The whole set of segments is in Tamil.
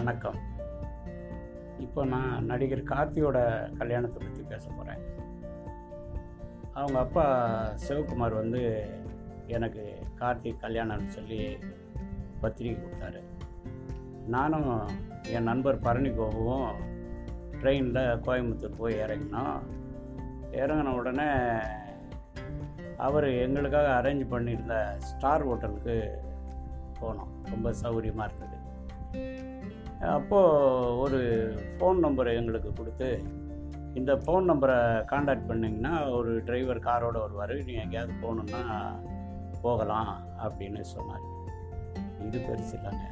வணக்கம். இப்போ நான் நடிகர் கார்த்தியோட கல்யாணத்தை பற்றி பேச போகிறேன் அவங்க அப்பா சிவகுமார் வந்து எனக்கு கார்த்திக் கல்யாணம்னு சொல்லி பத்திரிக்கை கொடுத்தாரு. நானும் என் நண்பர் பழனி கோபுவும் ட்ரெயினில் கோயம்புத்தூர் போய் இறங்கினோம். இறங்கின உடனே அவர் எங்களுக்காக அரேஞ்ச் பண்ணியிருந்த ஸ்டார் ஹோட்டலுக்கு போனோம். ரொம்ப சௌகரியமாக இருந்தது. அப்போது ஒரு ஃபோன் நம்பரை எங்களுக்கு கொடுத்து இந்த ஃபோன் நம்பரை காண்டாக்ட் பண்ணிங்கன்னா ஒரு டிரைவர் காரோட வருவார். நீங்கள் எங்கேயாவது போகணுன்னா போகலாம் அப்படின்னு சொன்னார். இது பெருசு இல்லைங்க.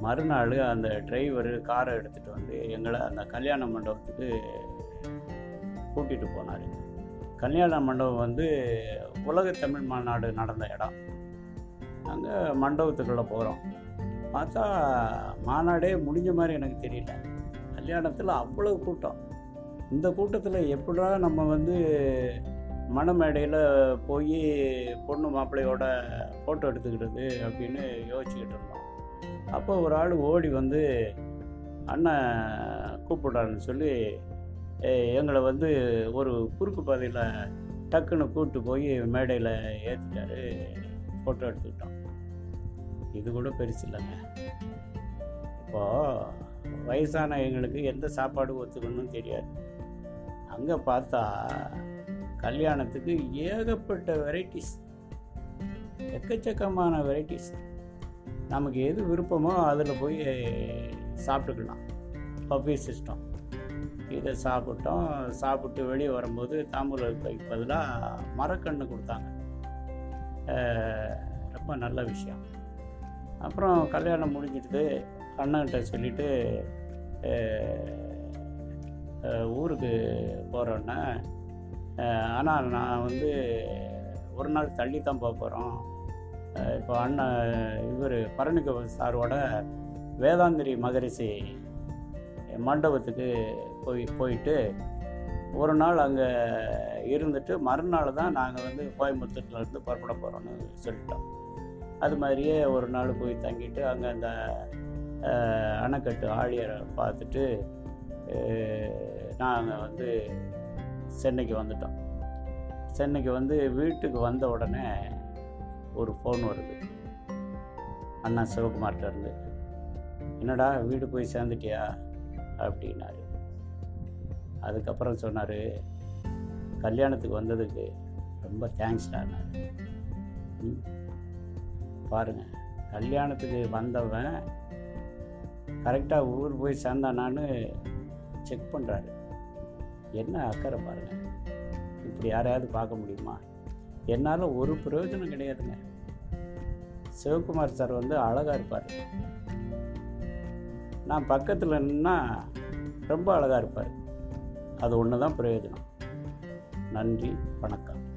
மறுநாள் அந்த டிரைவர் காரை எடுத்துகிட்டு வந்து எங்களை அந்த கல்யாண மண்டபத்துக்கு கூட்டிகிட்டு போனார். கல்யாண மண்டபம் வந்து உலக தமிழ் மாநாடு நடந்த இடம். அங்கே மண்டபத்துக்குள்ளே போகிறோம் பார்த்தா மாநாடே முடிஞ்ச மாதிரி எனக்கு தெரியல. கல்யாணத்தில் அவ்வளோ கூட்டம். இந்த கூட்டத்தில் எப்படா நம்ம வந்து மணமேடையில் போய் பொண்ணு மாப்பிள்ளையோட ஃபோட்டோ எடுத்துக்கிறது அப்படின்னு யோசிச்சுக்கிட்டு இருந்தோம். அப்போ ஒரு ஆள் ஓடி வந்து அண்ணன் கூப்பிடுறாருன்னு சொல்லி எங்களை வந்து ஒரு குறுக்கு பாதையில் டக்குன்னு கூப்பிட்டு போய் மேடையில் ஏற்றிட்டாரு ஃபோட்டோ எடுத்துக்கிட்டோம். இது கூட பெருசு இல்லைங்க. இப்போது வயசான எங்களுக்கு எந்த சாப்பாடு ஒத்துக்கணும்னு தெரியாது. அங்கே பார்த்தா கல்யாணத்துக்கு ஏகப்பட்ட வெரைட்டிஸ் எக்கச்சக்கமான வெரைட்டிஸ் நமக்கு எது விருப்பமோ அதில் போய் சாப்பிட்டுக்கலாம். பஃபே சிஸ்டம் இதை சாப்பிட்டோம் சாப்பிட்டு வெளியே வரும்போது தாம்பூலத்துக்கு பதிலாக மரக்கன்று கொடுத்தாங்க. ரொம்ப நல்ல விஷயம். அப்புறம் கல்யாணம் முடிஞ்சிடுது. அண்ணன்கிட்ட சொல்லிவிட்டு ஊருக்கு போகிறோன்னே ஆனால் நான் வந்து ஒரு நாள் தள்ளி தான் போக போகிறோம் இப்போ அண்ணன் இவர் பரணிக சாரோட வேதாந்திரி மகரிஷி மண்டபத்துக்கு போய் போயிட்டு ஒரு நாள் அங்கே இருந்துட்டு மறுநாள் தான் நாங்கள் வந்து கோயம்புத்தூர்லேருந்து புறப்பட போகிறோன்னு சொல்லிட்டோம். அது மாதிரியே ஒரு நாள் போய் தங்கிட்டு அங்கே அந்த அணைக்கட்டு ஆழியரை பார்த்துட்டு நாங்கள் வந்து சென்னைக்கு வந்துட்டோம். சென்னைக்கு வந்து வீட்டுக்கு வந்த உடனே ஒரு ஃபோன் வருது. அண்ணா சிவகுமார்கிட்ட இருந்து என்னடா வீடு போய் சேர்ந்துட்டியா? அப்படின்னாரு. அதுக்கப்புறம் சொன்னார் கல்யாணத்துக்கு வந்ததுக்கு ரொம்ப தேங்க்ஸ்டானார் பாருங்க. கல்யாணத்துக்கு வந்தவன் கரெக்டாக ஊர் போய் சேர்ந்தானான்னு செக் பண்ணுறாரு என்ன அக்கறை பாருங்கள் இப்படி யாரையாவது பார்க்க முடியுமா? என்னால் ஒரு பிரயோஜனம் கிடையாதுங்க. சிவகுமார் சார் வந்து அழகாக இருப்பார். நான் பக்கத்தில் நின்னா ரொம்ப அழகாக இருப்பார். அது ஒன்று தான் பிரயோஜனம். நன்றி வணக்கம்.